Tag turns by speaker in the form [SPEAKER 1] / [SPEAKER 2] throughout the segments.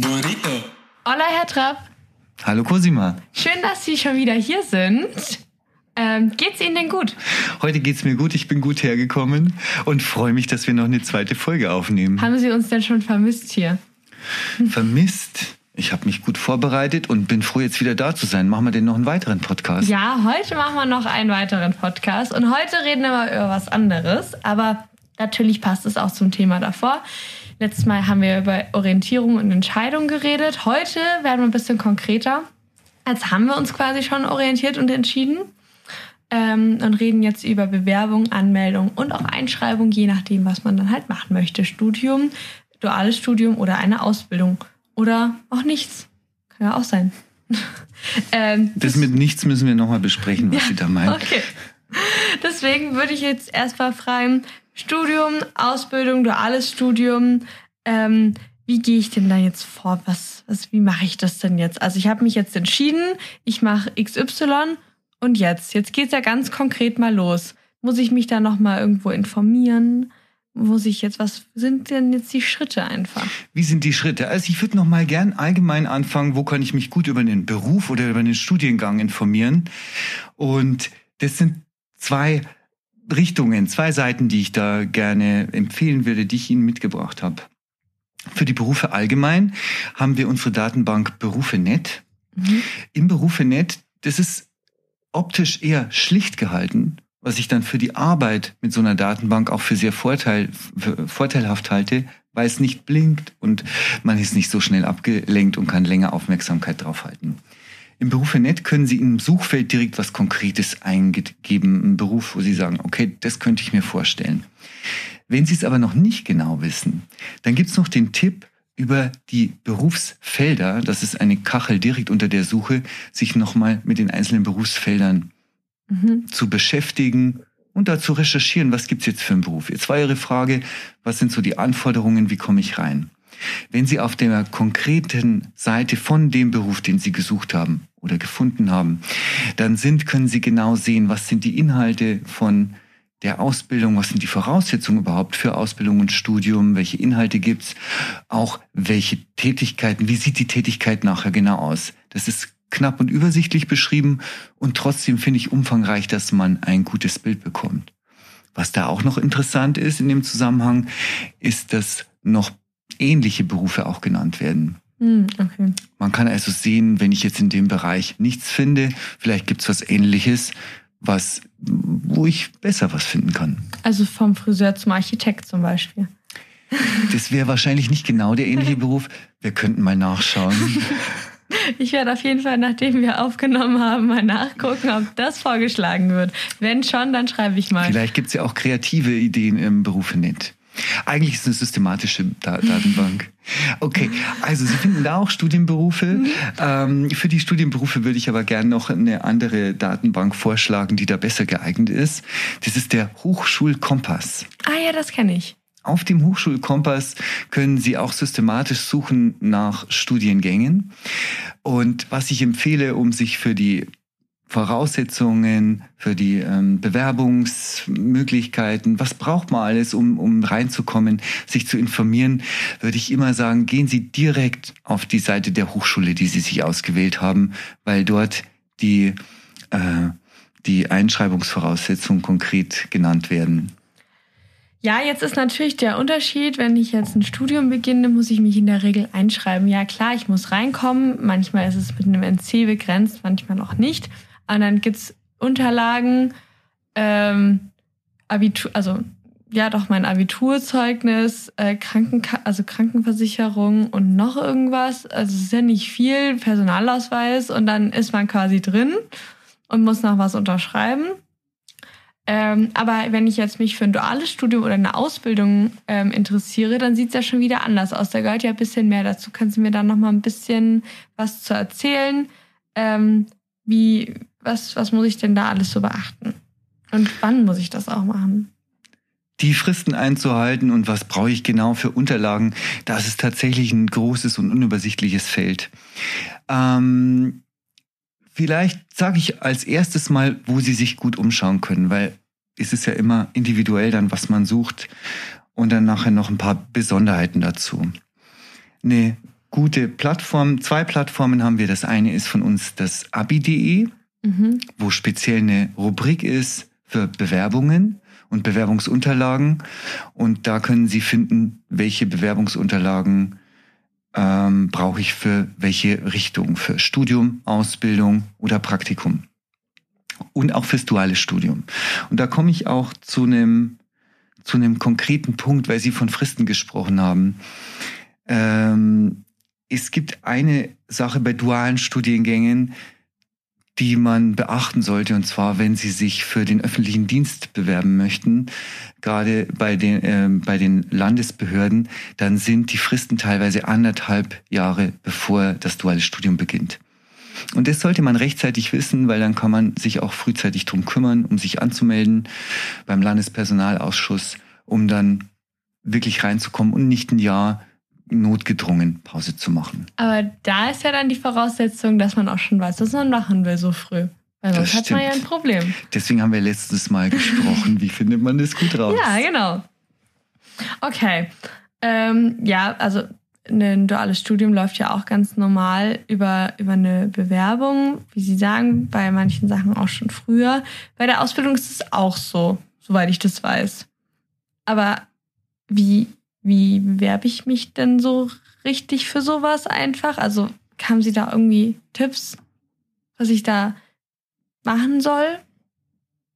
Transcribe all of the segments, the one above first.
[SPEAKER 1] Burrito.
[SPEAKER 2] Hola, Herr Trapp.
[SPEAKER 3] Hallo Cosima.
[SPEAKER 2] Schön, dass Sie schon wieder hier sind. Ähm, geht's Ihnen denn gut?
[SPEAKER 3] Heute geht's mir gut, ich bin gut hergekommen und freue mich, dass wir noch eine zweite Folge aufnehmen.
[SPEAKER 2] Haben Sie uns denn schon vermisst hier?
[SPEAKER 3] Vermisst? Ich habe mich gut vorbereitet und bin froh, jetzt wieder da zu sein. Machen wir denn noch einen weiteren Podcast?
[SPEAKER 2] Ja, heute machen wir noch einen weiteren Podcast und heute reden wir über was anderes, aber natürlich passt es auch zum Thema davor. Letztes Mal haben wir über Orientierung und Entscheidung geredet. Heute werden wir ein bisschen konkreter. Jetzt haben wir uns quasi schon orientiert und entschieden ähm, und reden jetzt über Bewerbung, Anmeldung und auch Einschreibung, je nachdem, was man dann halt machen möchte. Studium, duales Studium oder eine Ausbildung oder auch nichts. Kann ja auch sein.
[SPEAKER 3] ähm, das, mit nichts müssen wir nochmal besprechen, was ja, Sie da meinen.
[SPEAKER 2] Okay. Deswegen würde ich jetzt erstmal fragen, Studium, Ausbildung, duales Studium. Ähm, wie gehe ich denn da jetzt vor? Was, was, wie mache ich das denn jetzt? Also ich habe mich jetzt entschieden, ich mache XY und jetzt, jetzt geht's ja ganz konkret mal los. Muss ich mich da noch mal irgendwo informieren? Muss ich jetzt, was sind denn jetzt die Schritte einfach?
[SPEAKER 3] Wie sind die Schritte? Also ich würde noch mal gern allgemein anfangen, wo kann ich mich gut über den Beruf oder über den Studiengang informieren? Und das sind zwei Richtungen, zwei Seiten, die ich da gerne empfehlen würde, die ich Ihnen mitgebracht habe. Für die Berufe allgemein haben wir unsere Datenbank Berufe.net. Mhm. Im Berufe.net, das ist optisch eher schlicht gehalten, was ich dann für die Arbeit mit so einer Datenbank auch für sehr vorteil, für vorteilhaft halte, weil es nicht blinkt und man ist nicht so schnell abgelenkt und kann länger Aufmerksamkeit draufhalten. Im Berufe.net können Sie im Suchfeld direkt was Konkretes eingeben, einen Beruf, wo Sie sagen, okay, das könnte ich mir vorstellen. Wenn Sie es aber noch nicht genau wissen, dann gibt es noch den Tipp, über die Berufsfelder, das ist eine Kachel direkt unter der Suche, sich nochmal mit den einzelnen Berufsfeldern mhm. zu beschäftigen und dazu recherchieren, was gibt's jetzt für einen Beruf. Jetzt war Ihre Frage, was sind so die Anforderungen, wie komme ich rein? Wenn Sie auf der konkreten Seite von dem Beruf, den Sie gesucht haben oder gefunden haben, dann sind, können Sie genau sehen, was sind die Inhalte von der Ausbildung, was sind die Voraussetzungen überhaupt für Ausbildung und Studium, welche Inhalte gibt's, auch welche Tätigkeiten, wie sieht die Tätigkeit nachher genau aus. Das ist knapp und übersichtlich beschrieben und trotzdem finde ich umfangreich, dass man ein gutes Bild bekommt. Was da auch noch interessant ist in dem Zusammenhang, ist, dass noch ähnliche Berufe auch genannt werden. Hm, okay. Man kann also sehen, wenn ich jetzt in dem Bereich nichts finde, vielleicht gibt's was Ähnliches, was, wo ich besser was finden kann.
[SPEAKER 2] Also vom Friseur zum Architekt zum Beispiel.
[SPEAKER 3] Das wäre wahrscheinlich nicht genau der ähnliche Beruf. Wir könnten mal nachschauen.
[SPEAKER 2] Ich werde auf jeden Fall, nachdem wir aufgenommen haben, mal nachgucken, ob das vorgeschlagen wird. Wenn schon, dann schreibe ich mal.
[SPEAKER 3] Vielleicht gibt es ja auch kreative Ideen im Berufe nicht. Eigentlich ist es eine systematische Datenbank. Okay, also Sie finden da auch Studienberufe. Mhm. Ähm, für die Studienberufe würde ich aber gerne noch eine andere Datenbank vorschlagen, die da besser geeignet ist. Das ist der Hochschulkompass.
[SPEAKER 2] Ah ja, das kenne ich.
[SPEAKER 3] Auf dem Hochschulkompass können Sie auch systematisch suchen nach Studiengängen. Und was ich empfehle, um sich für die Voraussetzungen, für die ähm, Bewerbungsmöglichkeiten, was braucht man alles, um, um reinzukommen, sich zu informieren, würde ich immer sagen, gehen Sie direkt auf die Seite der Hochschule, die Sie sich ausgewählt haben, weil dort die, äh, die Einschreibungsvoraussetzungen konkret genannt werden.
[SPEAKER 2] Ja, jetzt ist natürlich der Unterschied, wenn ich jetzt ein Studium beginne, muss ich mich in der Regel einschreiben. Ja, klar, ich muss reinkommen. Manchmal ist es mit einem NC begrenzt, manchmal auch nicht. Und dann gibt's Unterlagen, ähm, Abitur, also ja doch mein Abiturzeugnis, äh, Krankenka also Krankenversicherung und noch irgendwas. Also es ist ja nicht viel, Personalausweis und dann ist man quasi drin und muss noch was unterschreiben. Ähm, aber wenn ich jetzt mich für ein duales Studium oder eine Ausbildung ähm, interessiere, dann sieht's ja schon wieder anders aus. Da gehört ja ein bisschen mehr dazu. Kannst du mir da noch mal ein bisschen was zu erzählen? Ähm, wie, was, was muss ich denn da alles so beachten? Und wann muss ich das auch machen?
[SPEAKER 3] Die Fristen einzuhalten und was brauche ich genau für Unterlagen, das ist tatsächlich ein großes und unübersichtliches Feld. Ähm, vielleicht sage ich als erstes mal, wo Sie sich gut umschauen können, weil es ist ja immer individuell dann, was man sucht und dann nachher noch ein paar Besonderheiten dazu. Eine gute Plattformen. Zwei Plattformen haben wir. Das eine ist von uns das abi.de, mhm. wo speziell eine Rubrik ist für Bewerbungen und Bewerbungsunterlagen. Und da können Sie finden, welche Bewerbungsunterlagen ähm, brauche ich für welche Richtung, für Studium, Ausbildung oder Praktikum. Und auch fürs duale Studium. Und da komme ich auch zu einem, zu einem konkreten Punkt, weil Sie von Fristen gesprochen haben. Ähm, es gibt eine Sache bei dualen Studiengängen, die man beachten sollte, und zwar, wenn Sie sich für den öffentlichen Dienst bewerben möchten, gerade bei den, äh, bei den Landesbehörden, dann sind die Fristen teilweise anderthalb Jahre, bevor das duale Studium beginnt. Und das sollte man rechtzeitig wissen, weil dann kann man sich auch frühzeitig drum kümmern, um sich anzumelden beim Landespersonalausschuss, um dann wirklich reinzukommen und nicht ein Jahr notgedrungen Pause zu machen.
[SPEAKER 2] Aber da ist ja dann die Voraussetzung, dass man auch schon weiß, was man machen will so früh. Weil sonst hat man ja ein Problem.
[SPEAKER 3] Deswegen haben wir letztes Mal gesprochen, wie findet man das gut raus?
[SPEAKER 2] Ja, genau. Okay. Ähm, ja, also ein duales Studium läuft ja auch ganz normal über, über eine Bewerbung, wie Sie sagen, bei manchen Sachen auch schon früher. Bei der Ausbildung ist es auch so, soweit ich das weiß. Aber wie wie bewerbe ich mich denn so richtig für sowas einfach? Also haben Sie da irgendwie Tipps, was ich da machen soll?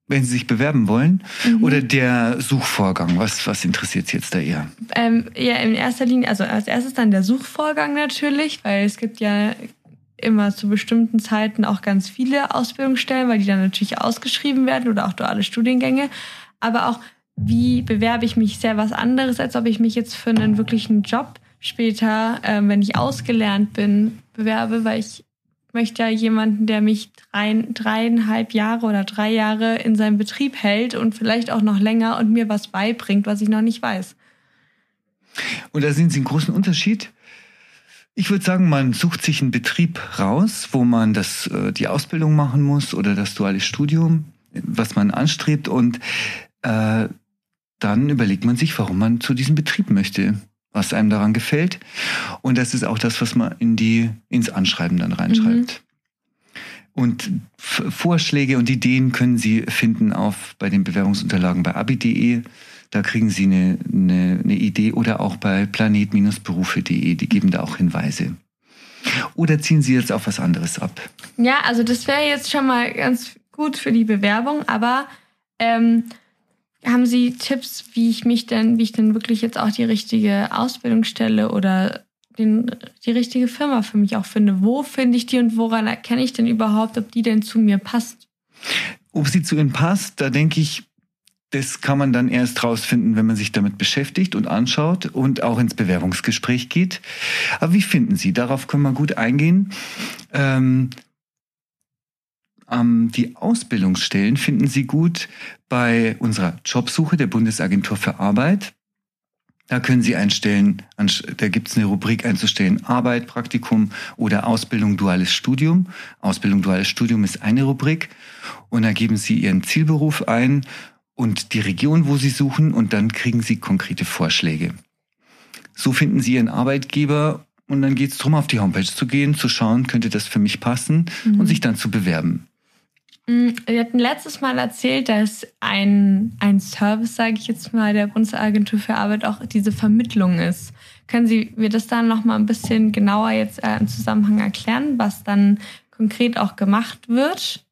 [SPEAKER 3] Wenn Sie sich bewerben wollen mhm. oder der Suchvorgang, was, was interessiert Sie jetzt da eher?
[SPEAKER 2] Ähm, ja, in erster Linie, also als erstes dann der Suchvorgang natürlich, weil es gibt ja immer zu bestimmten Zeiten auch ganz viele Ausbildungsstellen, weil die dann natürlich ausgeschrieben werden oder auch duale Studiengänge. Aber auch wie bewerbe ich mich sehr was anderes, als ob ich mich jetzt für einen wirklichen Job später, äh, wenn ich ausgelernt bin, bewerbe, weil ich möchte ja jemanden, der mich drei, dreieinhalb Jahre oder drei Jahre in seinem Betrieb hält und vielleicht auch noch länger und mir was beibringt, was ich noch nicht weiß.
[SPEAKER 3] Und da sehen Sie einen großen Unterschied. Ich würde sagen, man sucht sich einen Betrieb raus, wo man das, äh, die Ausbildung machen muss oder das duale Studium, was man anstrebt und äh, dann überlegt man sich, warum man zu diesem Betrieb möchte, was einem daran gefällt. Und das ist auch das, was man in die, ins Anschreiben dann reinschreibt. Mhm. Und Vorschläge und Ideen können Sie finden auf, bei den Bewerbungsunterlagen bei abi.de. Da kriegen Sie eine, eine, eine Idee oder auch bei planet-berufe.de. Die geben da auch Hinweise. Oder ziehen Sie jetzt auf was anderes ab?
[SPEAKER 2] Ja, also das wäre jetzt schon mal ganz gut für die Bewerbung, aber ähm, haben Sie Tipps, wie ich mich denn, wie ich denn wirklich jetzt auch die richtige Ausbildung stelle oder den, die richtige Firma für mich auch finde? Wo finde ich die und woran erkenne ich denn überhaupt, ob die denn zu mir passt?
[SPEAKER 3] Ob sie zu Ihnen passt, da denke ich, das kann man dann erst rausfinden, wenn man sich damit beschäftigt und anschaut und auch ins Bewerbungsgespräch geht. Aber wie finden Sie? Darauf können wir gut eingehen. Ähm, die Ausbildungsstellen finden Sie gut bei unserer Jobsuche der Bundesagentur für Arbeit. Da können Sie einstellen, da gibt es eine Rubrik einzustellen, Arbeit, Praktikum oder Ausbildung, duales Studium. Ausbildung, duales Studium ist eine Rubrik. Und da geben Sie Ihren Zielberuf ein und die Region, wo Sie suchen, und dann kriegen Sie konkrete Vorschläge. So finden Sie Ihren Arbeitgeber und dann geht es darum, auf die Homepage zu gehen, zu schauen, könnte das für mich passen mhm. und sich dann zu bewerben.
[SPEAKER 2] Mm, wir hatten letztes Mal erzählt, dass ein, ein Service, sage ich jetzt mal, der Bundesagentur für Arbeit auch diese Vermittlung ist. Können Sie mir das dann noch mal ein bisschen genauer jetzt äh, im Zusammenhang erklären, was dann konkret auch gemacht wird?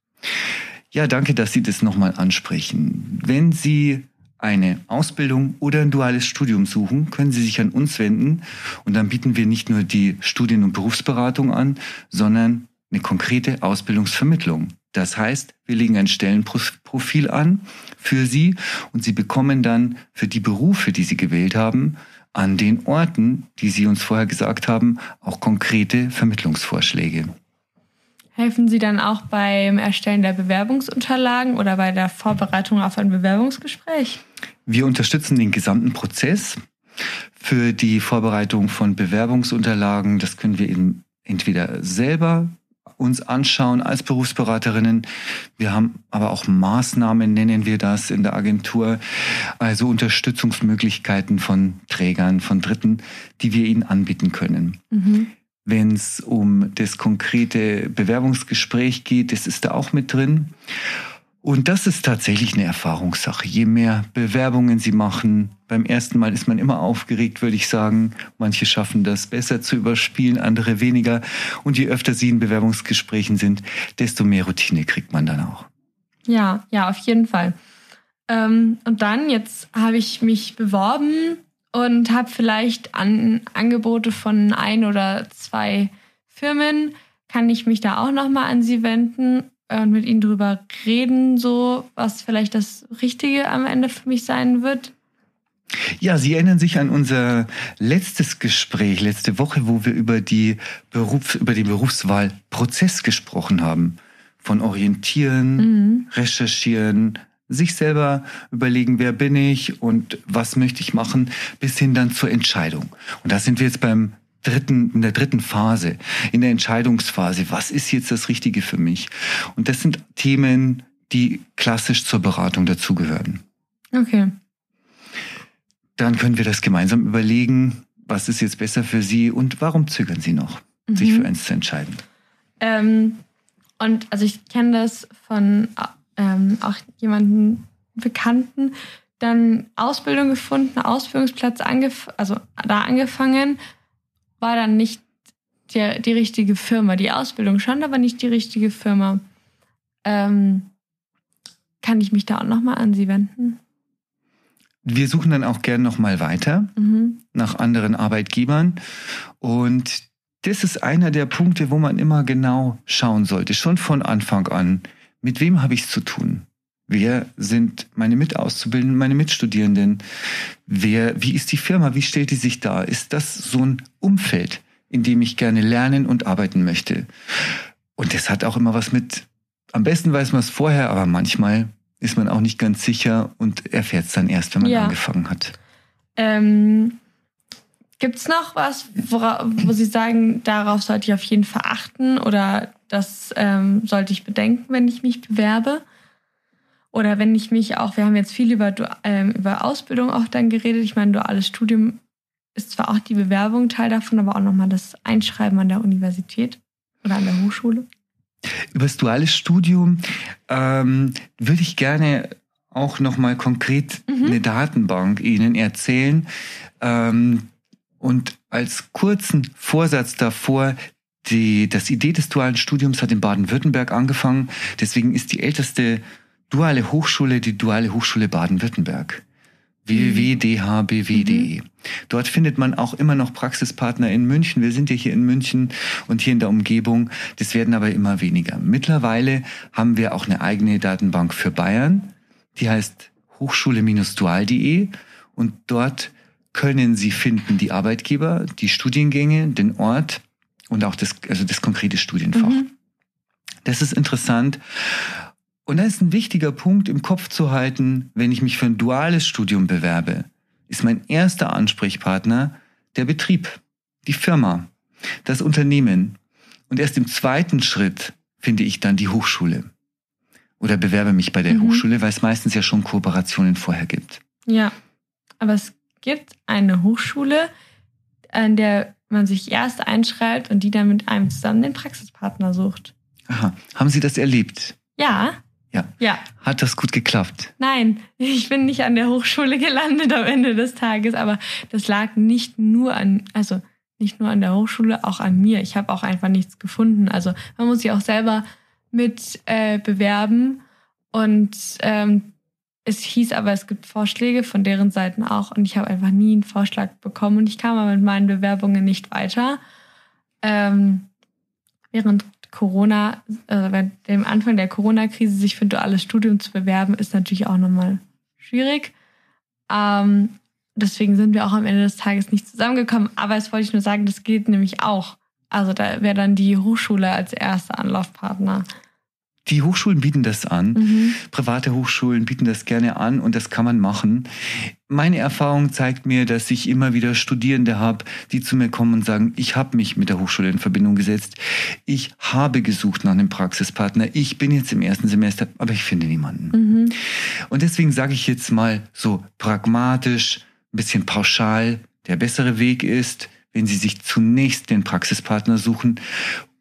[SPEAKER 3] Ja, danke, dass Sie das nochmal ansprechen. Wenn Sie eine Ausbildung oder ein duales Studium suchen, können Sie sich an uns wenden und dann bieten wir nicht nur die Studien- und Berufsberatung an, sondern eine konkrete Ausbildungsvermittlung. Das heißt, wir legen ein Stellenprofil an für Sie und Sie bekommen dann für die Berufe, die Sie gewählt haben, an den Orten, die Sie uns vorher gesagt haben, auch konkrete Vermittlungsvorschläge.
[SPEAKER 2] Helfen Sie dann auch beim Erstellen der Bewerbungsunterlagen oder bei der Vorbereitung auf ein Bewerbungsgespräch?
[SPEAKER 3] Wir unterstützen den gesamten Prozess. Für die Vorbereitung von Bewerbungsunterlagen, das können wir eben entweder selber uns anschauen als Berufsberaterinnen. Wir haben aber auch Maßnahmen, nennen wir das in der Agentur, also Unterstützungsmöglichkeiten von Trägern, von Dritten, die wir ihnen anbieten können. Mhm. Wenn es um das konkrete Bewerbungsgespräch geht, das ist da auch mit drin. Und das ist tatsächlich eine Erfahrungssache. Je mehr Bewerbungen Sie machen, beim ersten Mal ist man immer aufgeregt, würde ich sagen. Manche schaffen das besser zu überspielen, andere weniger. Und je öfter Sie in Bewerbungsgesprächen sind, desto mehr Routine kriegt man dann auch.
[SPEAKER 2] Ja, ja, auf jeden Fall. Ähm, und dann, jetzt habe ich mich beworben und habe vielleicht an Angebote von ein oder zwei Firmen. Kann ich mich da auch nochmal an Sie wenden? Äh, und mit ihnen drüber reden, so was vielleicht das Richtige am Ende für mich sein wird.
[SPEAKER 3] Ja, Sie erinnern sich an unser letztes Gespräch letzte Woche, wo wir über die Beruf, über den Berufswahlprozess gesprochen haben. Von orientieren, mhm. recherchieren, sich selber überlegen, wer bin ich und was möchte ich machen, bis hin dann zur Entscheidung. Und da sind wir jetzt beim dritten, in der dritten Phase, in der Entscheidungsphase. Was ist jetzt das Richtige für mich? Und das sind Themen, die klassisch zur Beratung dazugehören.
[SPEAKER 2] Okay.
[SPEAKER 3] Dann können wir das gemeinsam überlegen, was ist jetzt besser für Sie und warum zögern Sie noch, mhm. sich für eins zu entscheiden?
[SPEAKER 2] Ähm, und also ich kenne das von ähm, auch jemanden Bekannten, dann Ausbildung gefunden, Ausbildungsplatz angef also da angefangen war dann nicht der, die richtige Firma. Die Ausbildung schon, aber nicht die richtige Firma. Ähm, kann ich mich da auch nochmal an Sie wenden?
[SPEAKER 3] Wir suchen dann auch gern nochmal weiter mhm. nach anderen Arbeitgebern. Und das ist einer der Punkte, wo man immer genau schauen sollte, schon von Anfang an. Mit wem habe ich es zu tun? Wer sind meine Mitauszubildenden, meine Mitstudierenden? Wer, wie ist die Firma? Wie stellt die sich dar? Ist das so ein Umfeld, in dem ich gerne lernen und arbeiten möchte? Und das hat auch immer was mit, am besten weiß man es vorher, aber manchmal ist man auch nicht ganz sicher und erfährt es dann erst, wenn man ja. angefangen hat.
[SPEAKER 2] Ähm, Gibt es noch was, wora, wo Sie sagen, darauf sollte ich auf jeden Fall achten oder das ähm, sollte ich bedenken, wenn ich mich bewerbe? Oder wenn ich mich auch, wir haben jetzt viel über, ähm, über Ausbildung auch dann geredet. Ich meine, duales Studium ist zwar auch die Bewerbung Teil davon, aber auch nochmal das Einschreiben an der Universität oder an der Hochschule.
[SPEAKER 3] Über das duale Studium ähm, würde ich gerne auch nochmal konkret mhm. eine Datenbank Ihnen erzählen. Ähm, und als kurzen Vorsatz davor, die, das Idee des dualen Studiums hat in Baden-Württemberg angefangen. Deswegen ist die älteste Duale Hochschule, die Duale Hochschule Baden-Württemberg www.dhbw.de. Mhm. Dort findet man auch immer noch Praxispartner in München. Wir sind ja hier in München und hier in der Umgebung. Das werden aber immer weniger. Mittlerweile haben wir auch eine eigene Datenbank für Bayern. Die heißt hochschule-dual.de und dort können Sie finden die Arbeitgeber, die Studiengänge, den Ort und auch das, also das konkrete Studienfach. Mhm. Das ist interessant. Und da ist ein wichtiger Punkt im Kopf zu halten, wenn ich mich für ein duales Studium bewerbe, ist mein erster Ansprechpartner der Betrieb, die Firma, das Unternehmen. Und erst im zweiten Schritt finde ich dann die Hochschule. Oder bewerbe mich bei der mhm. Hochschule, weil es meistens ja schon Kooperationen vorher gibt.
[SPEAKER 2] Ja, aber es gibt eine Hochschule, an der man sich erst einschreibt und die dann mit einem zusammen den Praxispartner sucht.
[SPEAKER 3] Aha. Haben Sie das erlebt?
[SPEAKER 2] Ja.
[SPEAKER 3] Ja. ja. Hat das gut geklappt?
[SPEAKER 2] Nein, ich bin nicht an der Hochschule gelandet am Ende des Tages, aber das lag nicht nur an, also nicht nur an der Hochschule, auch an mir. Ich habe auch einfach nichts gefunden. Also man muss sich auch selber mit äh, bewerben und ähm, es hieß aber, es gibt Vorschläge von deren Seiten auch und ich habe einfach nie einen Vorschlag bekommen und ich kam aber mit meinen Bewerbungen nicht weiter. Ähm, während Corona, also bei dem Anfang der Corona-Krise sich für ein duales Studium zu bewerben, ist natürlich auch nochmal schwierig. Ähm, deswegen sind wir auch am Ende des Tages nicht zusammengekommen. Aber es wollte ich nur sagen, das geht nämlich auch. Also da wäre dann die Hochschule als erster Anlaufpartner.
[SPEAKER 3] Die Hochschulen bieten das an. Mhm. Private Hochschulen bieten das gerne an und das kann man machen. Meine Erfahrung zeigt mir, dass ich immer wieder Studierende habe, die zu mir kommen und sagen, ich habe mich mit der Hochschule in Verbindung gesetzt. Ich habe gesucht nach einem Praxispartner. Ich bin jetzt im ersten Semester, aber ich finde niemanden. Mhm. Und deswegen sage ich jetzt mal so pragmatisch, ein bisschen pauschal, der bessere Weg ist, wenn Sie sich zunächst den Praxispartner suchen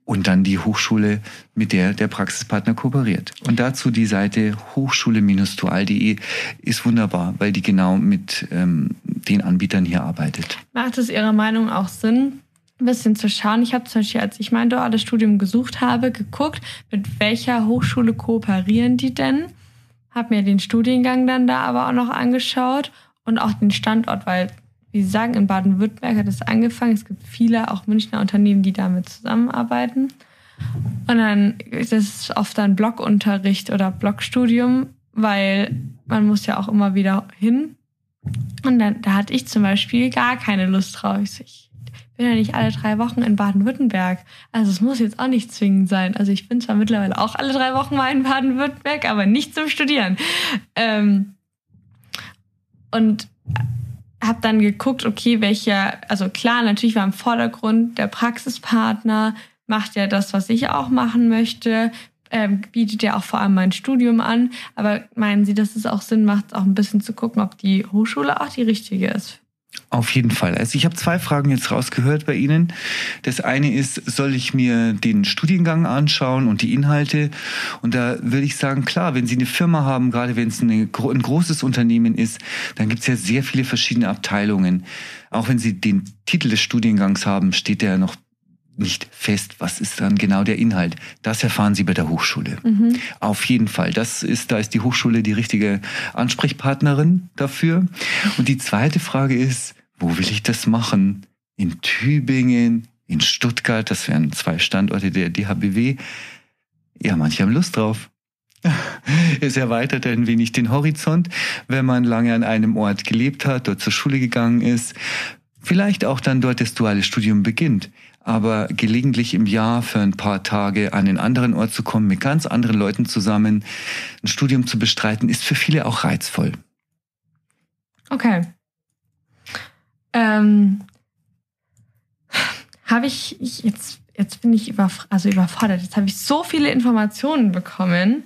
[SPEAKER 3] und dann die Hochschule, mit der der Praxispartner kooperiert. Und dazu die Seite hochschule-dual.de ist wunderbar, weil die genau mit ähm, den Anbietern hier arbeitet.
[SPEAKER 2] Macht es Ihrer Meinung auch Sinn, ein bisschen zu schauen? Ich habe zum Beispiel, als ich mein duales Studium gesucht habe, geguckt, mit welcher Hochschule kooperieren die denn? Habe mir den Studiengang dann da aber auch noch angeschaut und auch den Standort, weil Sie sagen, in Baden-Württemberg hat es angefangen. Es gibt viele, auch Münchner Unternehmen, die damit zusammenarbeiten. Und dann ist oft dann Blogunterricht oder Blogstudium, weil man muss ja auch immer wieder hin. Und dann, da hatte ich zum Beispiel gar keine Lust drauf. Ich, bin ja nicht alle drei Wochen in Baden-Württemberg. Also es muss jetzt auch nicht zwingend sein. Also ich bin zwar mittlerweile auch alle drei Wochen mal in Baden-Württemberg, aber nicht zum Studieren. Ähm, und habe dann geguckt, okay, welcher, also klar, natürlich war im Vordergrund der Praxispartner, macht ja das, was ich auch machen möchte, ähm, bietet ja auch vor allem mein Studium an. Aber meinen Sie, dass es auch Sinn macht, auch ein bisschen zu gucken, ob die Hochschule auch die richtige ist
[SPEAKER 3] auf jeden Fall. Also ich habe zwei Fragen jetzt rausgehört bei Ihnen. Das eine ist, soll ich mir den Studiengang anschauen und die Inhalte? Und da würde ich sagen, klar, wenn Sie eine Firma haben, gerade wenn es ein großes Unternehmen ist, dann gibt es ja sehr viele verschiedene Abteilungen. Auch wenn Sie den Titel des Studiengangs haben, steht der noch nicht fest, was ist dann genau der Inhalt. Das erfahren Sie bei der Hochschule. Mhm. Auf jeden Fall. Das ist, da ist die Hochschule die richtige Ansprechpartnerin dafür. Und die zweite Frage ist, wo will ich das machen? In Tübingen, in Stuttgart, das wären zwei Standorte der DHBW. Ja, manche haben Lust drauf. Es erweitert ein wenig den Horizont, wenn man lange an einem Ort gelebt hat, dort zur Schule gegangen ist, vielleicht auch dann dort das duale Studium beginnt aber gelegentlich im Jahr für ein paar Tage an einen anderen Ort zu kommen, mit ganz anderen Leuten zusammen ein Studium zu bestreiten, ist für viele auch reizvoll.
[SPEAKER 2] Okay. Ähm, habe ich, ich, jetzt, jetzt bin ich überf also überfordert. Jetzt habe ich so viele Informationen bekommen.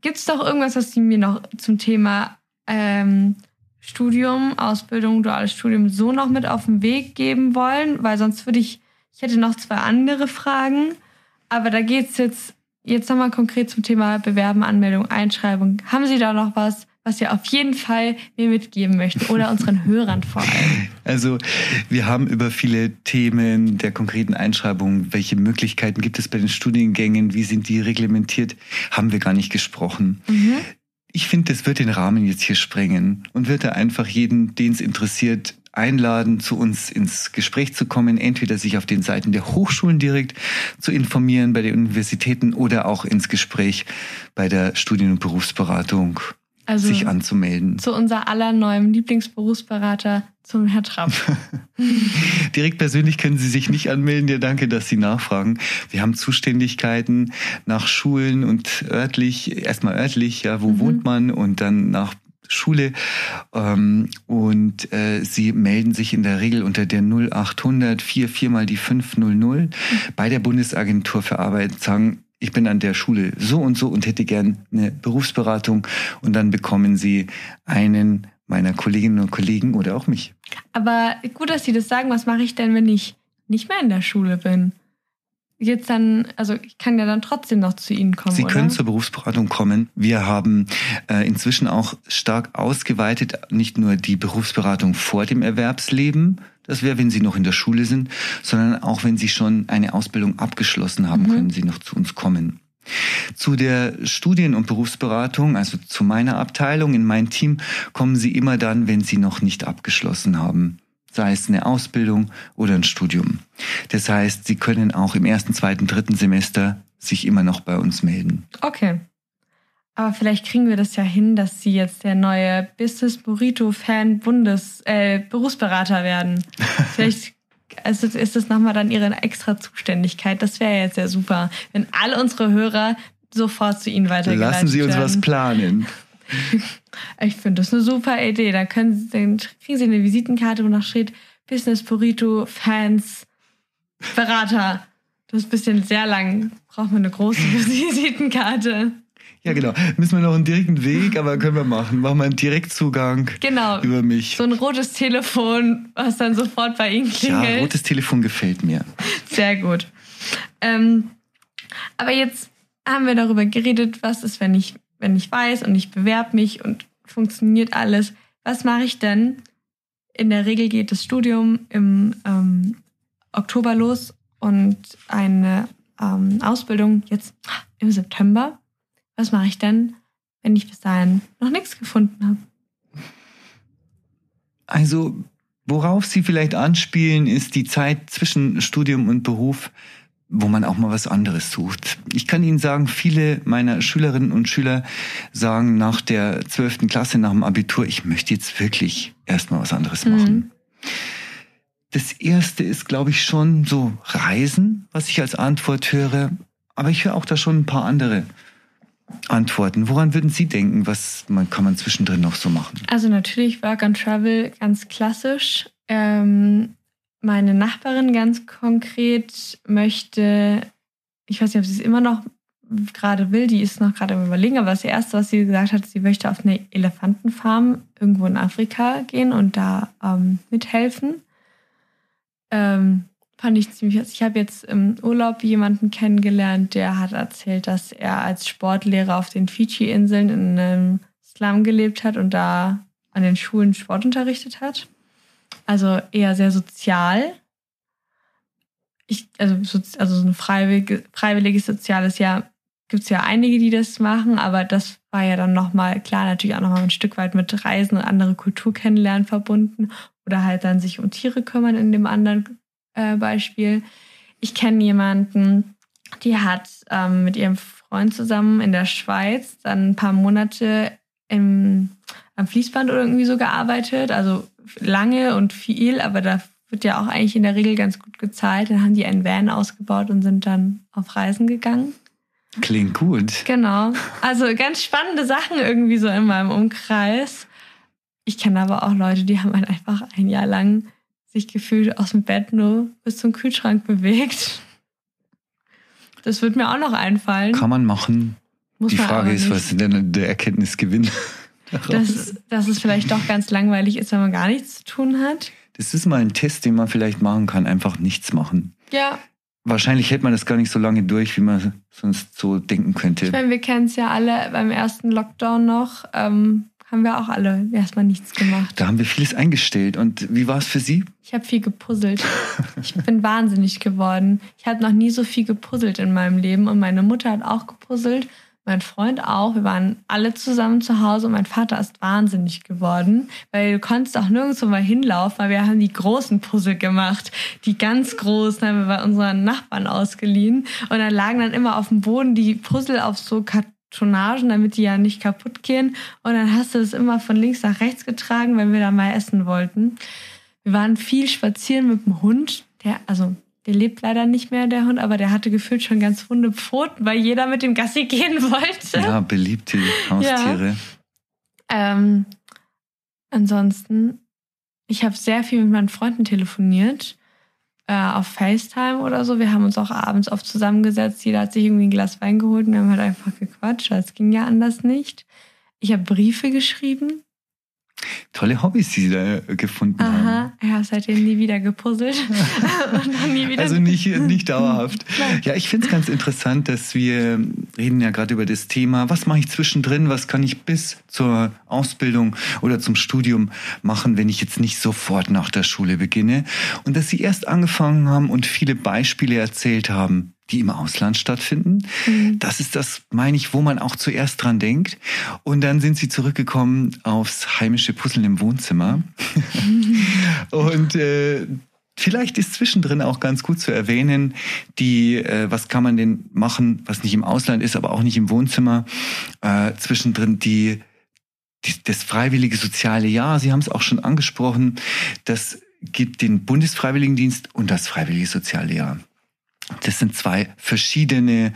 [SPEAKER 2] Gibt es doch irgendwas, was Sie mir noch zum Thema ähm, Studium, Ausbildung, duales Studium so noch mit auf den Weg geben wollen? Weil sonst würde ich ich hätte noch zwei andere Fragen, aber da geht es jetzt, jetzt nochmal konkret zum Thema Bewerben, Anmeldung, Einschreibung. Haben Sie da noch was, was Sie auf jeden Fall mir mitgeben möchten oder unseren Hörern vor allem?
[SPEAKER 3] Also wir haben über viele Themen der konkreten Einschreibung, welche Möglichkeiten gibt es bei den Studiengängen, wie sind die reglementiert, haben wir gar nicht gesprochen. Mhm. Ich finde, das wird den Rahmen jetzt hier sprengen und wird da einfach jeden, den es interessiert, einladen, zu uns ins Gespräch zu kommen, entweder sich auf den Seiten der Hochschulen direkt zu informieren, bei den Universitäten oder auch ins Gespräch bei der Studien- und Berufsberatung also sich anzumelden.
[SPEAKER 2] Zu unser aller neuem Lieblingsberufsberater, zum Herr Trapp.
[SPEAKER 3] Direkt persönlich können Sie sich nicht anmelden. Ja, danke, dass Sie nachfragen. Wir haben Zuständigkeiten nach Schulen und örtlich, erstmal örtlich, ja, wo mhm. wohnt man und dann nach Schule ähm, und äh, sie melden sich in der Regel unter der 0800 44 mal die 500 bei der Bundesagentur für Arbeit sagen, ich bin an der Schule so und so und hätte gern eine Berufsberatung und dann bekommen sie einen meiner Kolleginnen und Kollegen oder auch mich.
[SPEAKER 2] Aber gut, dass Sie das sagen. Was mache ich denn, wenn ich nicht mehr in der Schule bin? Jetzt dann, also ich kann ja dann trotzdem noch zu Ihnen kommen.
[SPEAKER 3] Sie
[SPEAKER 2] oder?
[SPEAKER 3] können zur Berufsberatung kommen. Wir haben äh, inzwischen auch stark ausgeweitet, nicht nur die Berufsberatung vor dem Erwerbsleben, das wäre, wenn Sie noch in der Schule sind, sondern auch wenn Sie schon eine Ausbildung abgeschlossen haben, mhm. können Sie noch zu uns kommen. Zu der Studien- und Berufsberatung, also zu meiner Abteilung, in mein Team, kommen Sie immer dann, wenn Sie noch nicht abgeschlossen haben sei es eine Ausbildung oder ein Studium. Das heißt, Sie können auch im ersten, zweiten, dritten Semester sich immer noch bei uns melden.
[SPEAKER 2] Okay. Aber vielleicht kriegen wir das ja hin, dass Sie jetzt der neue Business Burrito Fan Bundes äh, Berufsberater werden. vielleicht also ist das nochmal dann Ihre extra Zuständigkeit. Das wäre jetzt ja super, wenn alle unsere Hörer sofort zu Ihnen weitergeleitet
[SPEAKER 3] Lassen Sie uns
[SPEAKER 2] werden.
[SPEAKER 3] was planen.
[SPEAKER 2] Ich finde das eine super Idee. Da können Sie, dann kriegen Sie eine Visitenkarte, wo noch steht Business Burrito, Fans, Berater. Das ist ein bisschen sehr lang. Braucht man eine große Visitenkarte.
[SPEAKER 3] Ja, genau. Müssen wir noch einen direkten Weg, aber können wir machen. Machen wir einen Direktzugang
[SPEAKER 2] Genau.
[SPEAKER 3] über mich.
[SPEAKER 2] So ein rotes Telefon, was dann sofort bei Ihnen
[SPEAKER 3] Ja,
[SPEAKER 2] klingelt.
[SPEAKER 3] rotes Telefon gefällt mir.
[SPEAKER 2] Sehr gut. Ähm, aber jetzt haben wir darüber geredet, was ist, wenn ich, wenn ich weiß und ich bewerbe mich und funktioniert alles. Was mache ich denn? In der Regel geht das Studium im ähm, Oktober los und eine ähm, Ausbildung jetzt im September. Was mache ich denn, wenn ich bis dahin noch nichts gefunden habe?
[SPEAKER 3] Also, worauf Sie vielleicht anspielen, ist die Zeit zwischen Studium und Beruf, wo man auch mal was anderes sucht. Ich kann Ihnen sagen, viele meiner Schülerinnen und Schüler sagen nach der zwölften Klasse, nach dem Abitur, ich möchte jetzt wirklich erstmal was anderes
[SPEAKER 2] Mhm.
[SPEAKER 3] machen. Das erste ist, glaube ich, schon so Reisen, was ich als Antwort höre. Aber ich höre auch da schon ein paar andere Antworten. Woran würden Sie denken? Was man, kann man zwischendrin noch so machen?
[SPEAKER 2] Also natürlich Work and Travel ganz klassisch. Ähm, meine Nachbarin ganz konkret möchte, ich weiß nicht, ob sie es immer noch gerade will, die ist noch gerade am überlegen, aber das erste, was sie gesagt hat, sie möchte auf eine Elefantenfarm irgendwo in Afrika gehen und da ähm, mithelfen. Ähm, fand ich ziemlich. Ich habe jetzt im Urlaub jemanden kennengelernt, der hat erzählt, dass er als Sportlehrer auf den Fidschi-Inseln in einem Slum gelebt hat und da an den Schulen Sport unterrichtet hat. Also eher sehr sozial. Ich, also, so- also so ein freiwillige, freiwilliges soziales Jahr gibt es ja einige, die das machen, aber das war ja dann nochmal, klar, natürlich auch nochmal ein Stück weit mit Reisen und andere Kultur kennenlernen verbunden oder halt dann sich um Tiere kümmern in dem anderen äh, Beispiel. Ich kenne jemanden, die hat ähm, mit ihrem Freund zusammen in der Schweiz dann ein paar Monate im, am Fließband oder irgendwie so gearbeitet. Also lange und viel, aber da wird ja auch eigentlich in der Regel ganz gut gezahlt. Dann haben die einen Van ausgebaut und sind dann auf Reisen gegangen.
[SPEAKER 3] Klingt gut.
[SPEAKER 2] Genau. Also ganz spannende Sachen irgendwie so in meinem Umkreis. Ich kenne aber auch Leute, die haben halt einfach ein Jahr lang sich gefühlt aus dem Bett nur bis zum Kühlschrank bewegt. Das wird mir auch noch einfallen.
[SPEAKER 3] Kann man machen.
[SPEAKER 2] Muss
[SPEAKER 3] Die Frage ist, was ist denn der Erkenntnisgewinn?
[SPEAKER 2] Dass, dass es vielleicht doch ganz langweilig ist, wenn man gar nichts zu tun hat.
[SPEAKER 3] Das ist mal ein Test, den man vielleicht machen kann. Einfach nichts machen.
[SPEAKER 2] Ja,
[SPEAKER 3] Wahrscheinlich hält man das gar nicht so lange durch, wie man sonst so denken
[SPEAKER 2] ich
[SPEAKER 3] könnte.
[SPEAKER 2] meine, wir kennen es ja alle beim ersten Lockdown noch. Ähm, haben wir auch alle erstmal nichts gemacht.
[SPEAKER 3] Da haben wir vieles eingestellt. Und wie war es für Sie?
[SPEAKER 2] Ich habe viel gepuzzelt. Ich bin wahnsinnig geworden. Ich habe noch nie so viel gepuzzelt in meinem Leben und meine Mutter hat auch gepuzzelt, mein Freund auch. Wir waren alle zusammen zu Hause und mein Vater ist wahnsinnig geworden, weil du konntest auch nirgendwo mal hinlaufen, weil wir haben die großen Puzzle gemacht. Die ganz großen haben wir bei unseren Nachbarn ausgeliehen und dann lagen dann immer auf dem Boden die Puzzle auf so Kartonagen, damit die ja nicht kaputt gehen und dann hast du das immer von links nach rechts getragen, wenn wir da mal essen wollten. Wir waren viel spazieren mit dem Hund. Der, also, der lebt leider nicht mehr, der Hund, aber der hatte gefühlt schon ganz wunde Pfoten, weil jeder mit dem Gassi gehen wollte.
[SPEAKER 3] Ja, beliebte Haustiere.
[SPEAKER 2] Ähm, ansonsten, ich habe sehr viel mit meinen Freunden telefoniert. Äh, auf FaceTime oder so. Wir haben uns auch abends oft zusammengesetzt. Jeder hat sich irgendwie ein Glas Wein geholt und wir haben halt einfach gequatscht. Das ging ja anders nicht. Ich habe Briefe geschrieben.
[SPEAKER 3] Tolle Hobbys, die Sie da gefunden haben.
[SPEAKER 2] Aha, ich habe seitdem nie wieder gepuzzelt. und dann nie wieder
[SPEAKER 3] Also nicht, nicht dauerhaft. Ja, ich finde es ganz interessant, dass wir reden ja gerade über das Thema, was mache ich zwischendrin, was kann ich bis zur Ausbildung oder zum Studium machen, wenn ich jetzt nicht sofort nach der Schule beginne. Und dass Sie erst angefangen haben und viele Beispiele erzählt haben, die im Ausland stattfinden.
[SPEAKER 2] Mhm.
[SPEAKER 3] Das ist das, meine ich, wo man auch zuerst dran denkt. Und dann sind sie zurückgekommen aufs heimische Puzzeln im Wohnzimmer. Und äh, vielleicht ist zwischendrin auch ganz gut zu erwähnen, die, äh, was kann man denn machen, was nicht im Ausland ist, aber auch nicht im Wohnzimmer, äh, zwischendrin die, die, das freiwillige soziale Jahr. Sie haben es auch schon angesprochen. Das gibt den Bundesfreiwilligendienst und das freiwillige soziale Jahr. Das sind zwei verschiedene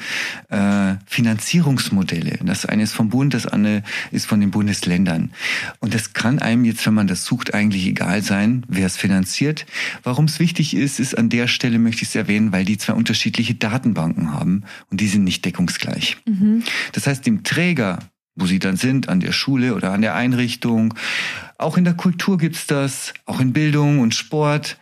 [SPEAKER 3] äh, Finanzierungsmodelle. Das eine ist vom Bund, das andere ist von den Bundesländern. Und das kann einem jetzt, wenn man das sucht, eigentlich egal sein, wer es finanziert. Warum es wichtig ist, ist an der Stelle möchte ich es erwähnen, weil die zwei unterschiedliche Datenbanken haben und die sind nicht deckungsgleich. Mhm. Das heißt, dem Träger wo sie dann sind, an der Schule oder an der Einrichtung. Auch in der Kultur gibt's das, auch in Bildung und Sport.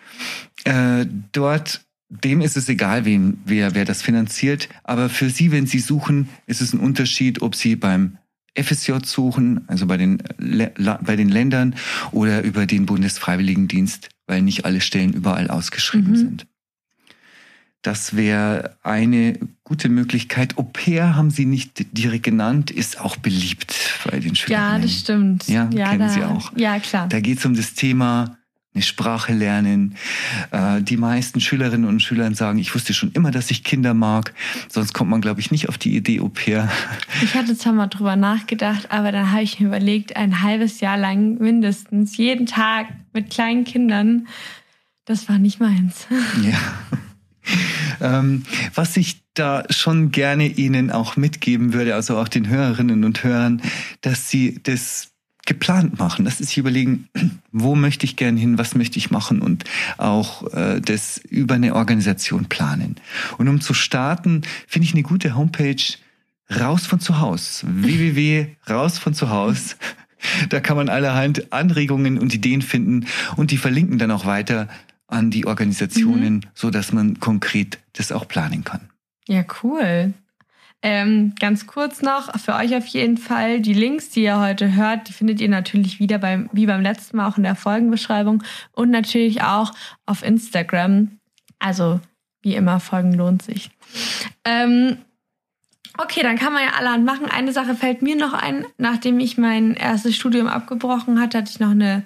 [SPEAKER 3] Äh, dort, dem ist es egal, wen, wer, wer das finanziert. Aber für Sie, wenn Sie suchen, ist es ein Unterschied, ob Sie beim FSJ suchen, also bei den, bei den Ländern oder über den Bundesfreiwilligendienst, weil nicht alle Stellen überall ausgeschrieben mhm. sind. Das wäre eine gute Möglichkeit. Au pair haben Sie nicht direkt genannt, ist auch beliebt bei den Schülern.
[SPEAKER 2] Ja, das stimmt.
[SPEAKER 3] Ja,
[SPEAKER 2] ja
[SPEAKER 3] kennen da, Sie auch.
[SPEAKER 2] Ja, klar.
[SPEAKER 3] Da geht es um das Thema eine Sprache lernen. Äh, die meisten Schülerinnen und Schüler sagen, ich wusste schon immer, dass ich Kinder mag. Sonst kommt man, glaube ich, nicht auf die Idee Au pair.
[SPEAKER 2] Ich hatte zwar mal drüber nachgedacht, aber dann habe ich mir überlegt, ein halbes Jahr lang mindestens, jeden Tag mit kleinen Kindern, das war nicht meins.
[SPEAKER 3] Ja. Ähm, was ich da schon gerne Ihnen auch mitgeben würde, also auch den Hörerinnen und Hörern, dass Sie das geplant machen, dass Sie sich überlegen, wo möchte ich gern hin, was möchte ich machen und auch äh, das über eine Organisation planen. Und um zu starten, finde ich eine gute Homepage raus von zu Hause. www raus von zu Hause. Da kann man allerhand Anregungen und Ideen finden und die verlinken dann auch weiter an die Organisationen, mhm. so dass man konkret das auch planen kann.
[SPEAKER 2] Ja, cool. Ähm, ganz kurz noch, für euch auf jeden Fall, die Links, die ihr heute hört, die findet ihr natürlich wieder beim, wie beim letzten Mal auch in der Folgenbeschreibung und natürlich auch auf Instagram. Also, wie immer, Folgen lohnt sich. Ähm, okay, dann kann man ja allerhand machen. Eine Sache fällt mir noch ein. Nachdem ich mein erstes Studium abgebrochen hatte, hatte ich noch eine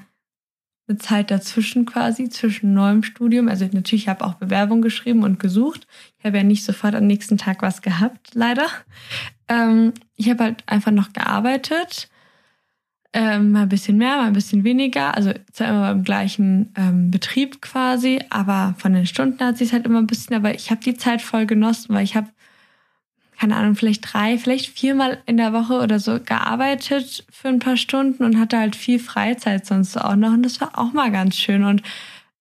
[SPEAKER 2] eine Zeit dazwischen quasi, zwischen neuem Studium. Also natürlich habe auch Bewerbung geschrieben und gesucht. Ich habe ja nicht sofort am nächsten Tag was gehabt, leider. Ähm, ich habe halt einfach noch gearbeitet. Ähm, mal ein bisschen mehr, mal ein bisschen weniger. Also zwar immer beim gleichen ähm, Betrieb quasi, aber von den Stunden hat sich halt immer ein bisschen, aber ich habe die Zeit voll genossen, weil ich habe keine Ahnung, vielleicht drei, vielleicht viermal in der Woche oder so gearbeitet für ein paar Stunden und hatte halt viel Freizeit sonst auch noch. Und das war auch mal ganz schön. Und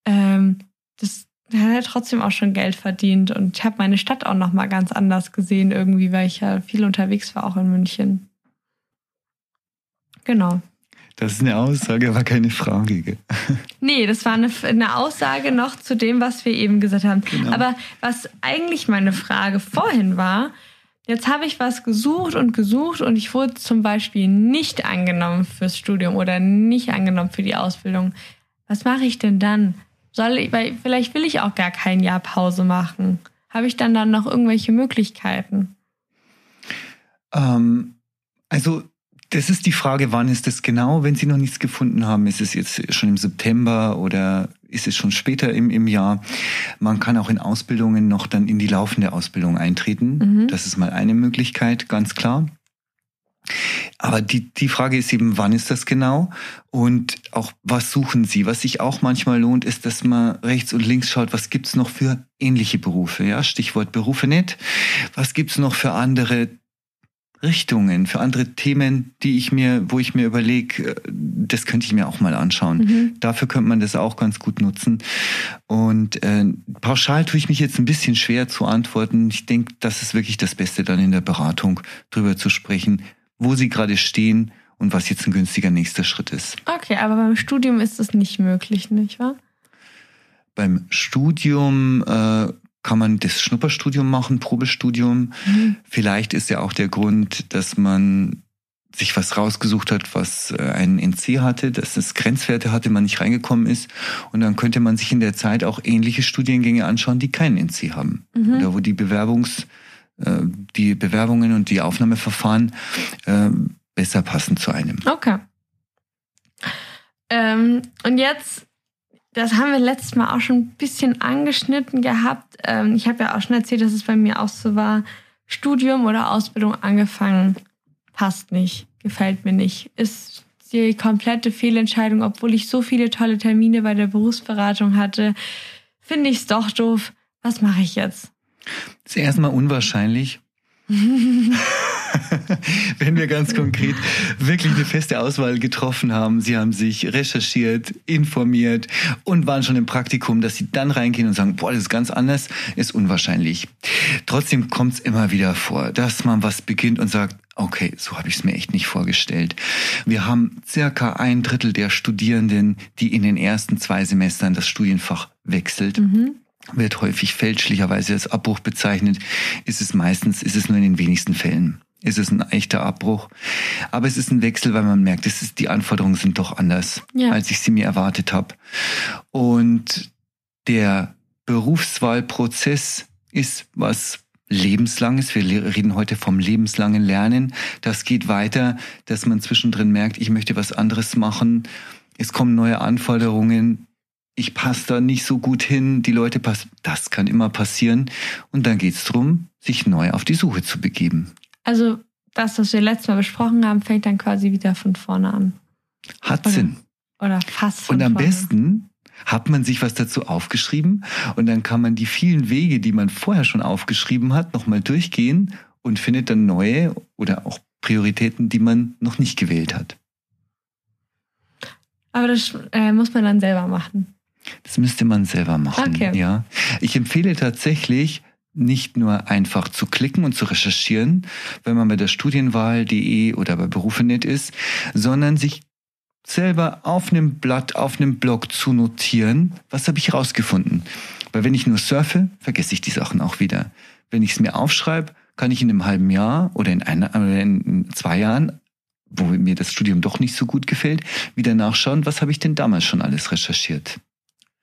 [SPEAKER 2] ähm, das hat halt trotzdem auch schon Geld verdient. Und ich habe meine Stadt auch noch mal ganz anders gesehen irgendwie, weil ich ja viel unterwegs war, auch in München. Genau.
[SPEAKER 3] Das ist eine Aussage, aber keine Frage. Gell?
[SPEAKER 2] Nee, das war eine, eine, Aussage noch zu dem, was wir eben gesagt haben. Genau. Aber was eigentlich meine Frage vorhin war, Jetzt habe ich was gesucht und gesucht und ich wurde zum Beispiel nicht angenommen fürs Studium oder nicht angenommen für die Ausbildung. Was mache ich denn dann? Soll ich, weil vielleicht will ich auch gar kein Jahr Pause machen. Habe ich dann dann noch irgendwelche Möglichkeiten?
[SPEAKER 3] Ähm, also das ist die Frage, wann ist das genau? Wenn Sie noch nichts gefunden haben, ist es jetzt schon im September oder ist es schon später im, im Jahr? Man kann auch in Ausbildungen noch dann in die laufende Ausbildung eintreten. Mhm. Das ist mal eine Möglichkeit, ganz klar. Aber die, die Frage ist eben, wann ist das genau? Und auch, was suchen Sie? Was sich auch manchmal lohnt, ist, dass man rechts und links schaut, was gibt's noch für ähnliche Berufe? Ja, Stichwort Berufe nicht. Was gibt's noch für andere Richtungen, für andere Themen, die ich mir, wo ich mir überlege, äh, das könnte ich mir auch mal anschauen. Mhm. Dafür könnte man das auch ganz gut nutzen. Und äh, pauschal tue ich mich jetzt ein bisschen schwer zu antworten. Ich denke, das ist wirklich das Beste dann in der Beratung, drüber zu sprechen, wo sie gerade stehen und was jetzt ein günstiger nächster Schritt ist.
[SPEAKER 2] Okay, aber beim Studium ist das nicht möglich, nicht wahr?
[SPEAKER 3] Beim Studium äh, kann man das Schnupperstudium machen, Probestudium. Mhm. Vielleicht ist ja auch der Grund, dass man sich was rausgesucht hat, was äh, einen NC hatte, dass es Grenzwerte hatte, man nicht reingekommen ist. Und dann könnte man sich in der Zeit auch ähnliche Studiengänge anschauen, die keinen NC haben. Mhm. Oder wo die Bewerbungs, äh, die Bewerbungen und die Aufnahmeverfahren äh, besser passen zu einem.
[SPEAKER 2] Okay. Ähm, und jetzt das haben wir letztes Mal auch schon ein bisschen angeschnitten gehabt. Ähm, ich habe ja auch schon erzählt, dass es bei mir auch so war, Studium oder Ausbildung angefangen, passt nicht, gefällt mir nicht, ist die komplette Fehlentscheidung, obwohl ich so viele tolle Termine bei der Berufsberatung hatte, finde ich es doch doof. Was mache ich jetzt?
[SPEAKER 3] Das ist erstmal unwahrscheinlich. Wenn wir ganz konkret wirklich eine feste Auswahl getroffen haben, sie haben sich recherchiert, informiert und waren schon im Praktikum, dass sie dann reingehen und sagen, boah, das ist ganz anders, ist unwahrscheinlich. Trotzdem kommt es immer wieder vor, dass man was beginnt und sagt, okay, so habe ich es mir echt nicht vorgestellt. Wir haben circa ein Drittel der Studierenden, die in den ersten zwei Semestern das Studienfach wechselt. Mhm wird häufig fälschlicherweise als Abbruch bezeichnet, ist es meistens, ist es nur in den wenigsten Fällen. Ist es ein echter Abbruch. Aber es ist ein Wechsel, weil man merkt, es ist, die Anforderungen sind doch anders, ja. als ich sie mir erwartet habe. Und der Berufswahlprozess ist was lebenslanges. Wir reden heute vom lebenslangen Lernen. Das geht weiter, dass man zwischendrin merkt, ich möchte was anderes machen. Es kommen neue Anforderungen ich passe da nicht so gut hin, die Leute passen. Das kann immer passieren. Und dann geht es darum, sich neu auf die Suche zu begeben.
[SPEAKER 2] Also das, was wir letztes Mal besprochen haben, fängt dann quasi wieder von vorne an.
[SPEAKER 3] Hat Sinn.
[SPEAKER 2] Oder fast.
[SPEAKER 3] Und am vorne. besten hat man sich was dazu aufgeschrieben und dann kann man die vielen Wege, die man vorher schon aufgeschrieben hat, nochmal durchgehen und findet dann neue oder auch Prioritäten, die man noch nicht gewählt hat.
[SPEAKER 2] Aber das äh, muss man dann selber machen.
[SPEAKER 3] Das müsste man selber machen. Okay. Ja. Ich empfehle tatsächlich, nicht nur einfach zu klicken und zu recherchieren, wenn man bei der Studienwahl.de oder bei Berufe.net ist, sondern sich selber auf einem Blatt, auf einem Blog zu notieren, was habe ich herausgefunden. Weil wenn ich nur surfe, vergesse ich die Sachen auch wieder. Wenn ich es mir aufschreibe, kann ich in einem halben Jahr oder in, einer, oder in zwei Jahren, wo mir das Studium doch nicht so gut gefällt, wieder nachschauen, was habe ich denn damals schon alles recherchiert.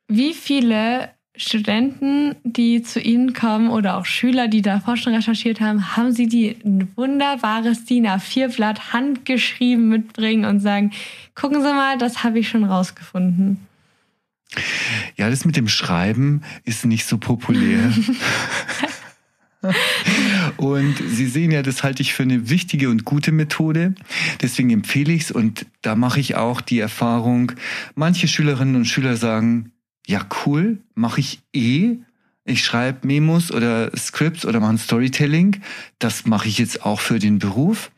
[SPEAKER 2] Wie viele Studenten, die zu Ihnen kommen oder auch Schüler, die davor schon recherchiert haben, haben Sie die ein wunderbares DIN A4-Blatt handgeschrieben mitbringen und sagen, gucken Sie mal, das habe ich schon rausgefunden.
[SPEAKER 3] Ja, das mit dem Schreiben ist nicht so populär. und Sie sehen ja, das halte ich für eine wichtige und gute Methode. Deswegen empfehle ich es und da mache ich auch die Erfahrung, manche Schülerinnen und Schüler sagen, ja cool, mache ich eh. Ich schreibe Memos oder Scripts oder mache ein Storytelling. Das mache ich jetzt auch für den Beruf.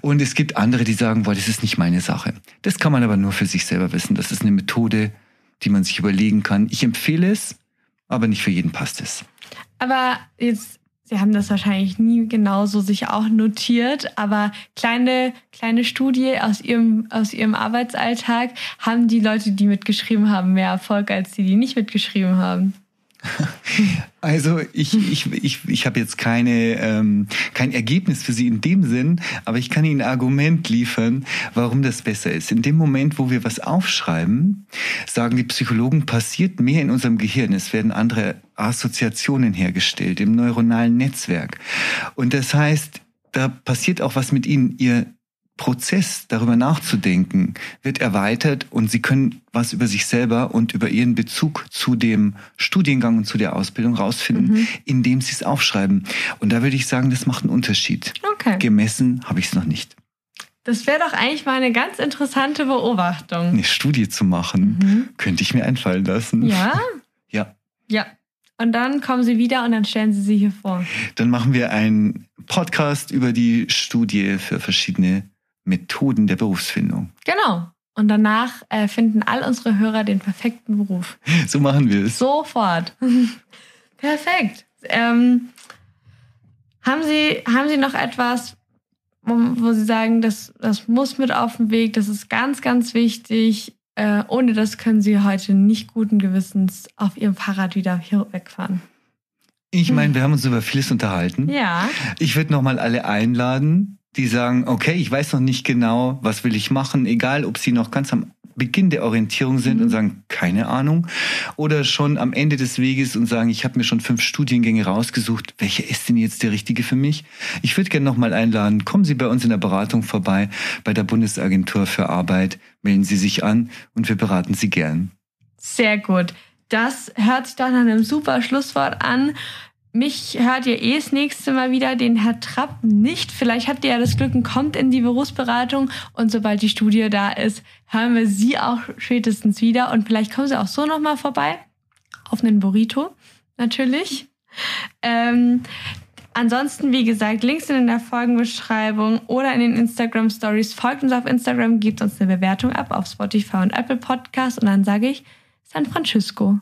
[SPEAKER 3] Und es gibt andere, die sagen, boah, das ist nicht meine Sache. Das kann man aber nur für sich selber wissen. Das ist eine Methode, die man sich überlegen kann. Ich empfehle es, aber nicht für jeden passt es.
[SPEAKER 2] Aber jetzt Sie haben das wahrscheinlich nie genauso sich auch notiert, aber kleine, kleine Studie aus Ihrem, aus Ihrem Arbeitsalltag, haben die Leute, die mitgeschrieben haben, mehr Erfolg als die, die nicht mitgeschrieben haben?
[SPEAKER 3] Also ich, ich, ich, ich habe jetzt keine, ähm, kein Ergebnis für Sie in dem Sinn, aber ich kann Ihnen ein Argument liefern, warum das besser ist. In dem Moment, wo wir was aufschreiben, sagen die Psychologen, passiert mehr in unserem Gehirn. Es werden andere Assoziationen hergestellt im neuronalen Netzwerk. Und das heißt, da passiert auch was mit Ihnen. Ihr Prozess, darüber nachzudenken, wird erweitert und Sie können was über sich selber und über Ihren Bezug zu dem Studiengang und zu der Ausbildung rausfinden, mhm. indem Sie es aufschreiben. Und da würde ich sagen, das macht einen Unterschied. Okay. Gemessen habe ich es noch nicht.
[SPEAKER 2] Das wäre doch eigentlich mal eine ganz interessante Beobachtung.
[SPEAKER 3] Eine Studie zu machen, mhm. könnte ich mir einfallen lassen.
[SPEAKER 2] Ja?
[SPEAKER 3] Ja.
[SPEAKER 2] Ja. Und dann kommen Sie wieder und dann stellen Sie sie hier vor.
[SPEAKER 3] Dann machen wir einen Podcast über die Studie für verschiedene Methoden der Berufsfindung.
[SPEAKER 2] Genau. Und danach äh, finden all unsere Hörer den perfekten Beruf.
[SPEAKER 3] So machen wir es.
[SPEAKER 2] Sofort. Perfekt. Ähm, haben, Sie, haben Sie noch etwas, wo, wo Sie sagen, das, das muss mit auf den Weg, das ist ganz, ganz wichtig. Äh, ohne das können Sie heute nicht guten Gewissens auf Ihrem Fahrrad wieder hier wegfahren.
[SPEAKER 3] Ich meine, wir haben uns über vieles unterhalten.
[SPEAKER 2] Ja.
[SPEAKER 3] Ich würde nochmal alle einladen, die sagen, okay, ich weiß noch nicht genau, was will ich machen, egal ob sie noch ganz am Beginn der Orientierung sind mhm. und sagen, keine Ahnung, oder schon am Ende des Weges und sagen, ich habe mir schon fünf Studiengänge rausgesucht, welcher ist denn jetzt der richtige für mich? Ich würde gerne nochmal einladen, kommen Sie bei uns in der Beratung vorbei, bei der Bundesagentur für Arbeit, melden Sie sich an und wir beraten Sie gern.
[SPEAKER 2] Sehr gut. Das hört sich doch nach einem super Schlusswort an. Mich hört ihr eh das nächste Mal wieder, den Herr Trapp nicht. Vielleicht habt ihr ja das Glück und kommt in die Berufsberatung und sobald die Studie da ist, hören wir sie auch spätestens wieder und vielleicht kommen sie auch so nochmal vorbei. Auf einen Burrito, natürlich. Ähm, ansonsten, wie gesagt, Links sind in der Folgenbeschreibung oder in den Instagram Stories. Folgt uns auf Instagram, gebt uns eine Bewertung ab auf Spotify und Apple Podcast und dann sage ich San Francisco.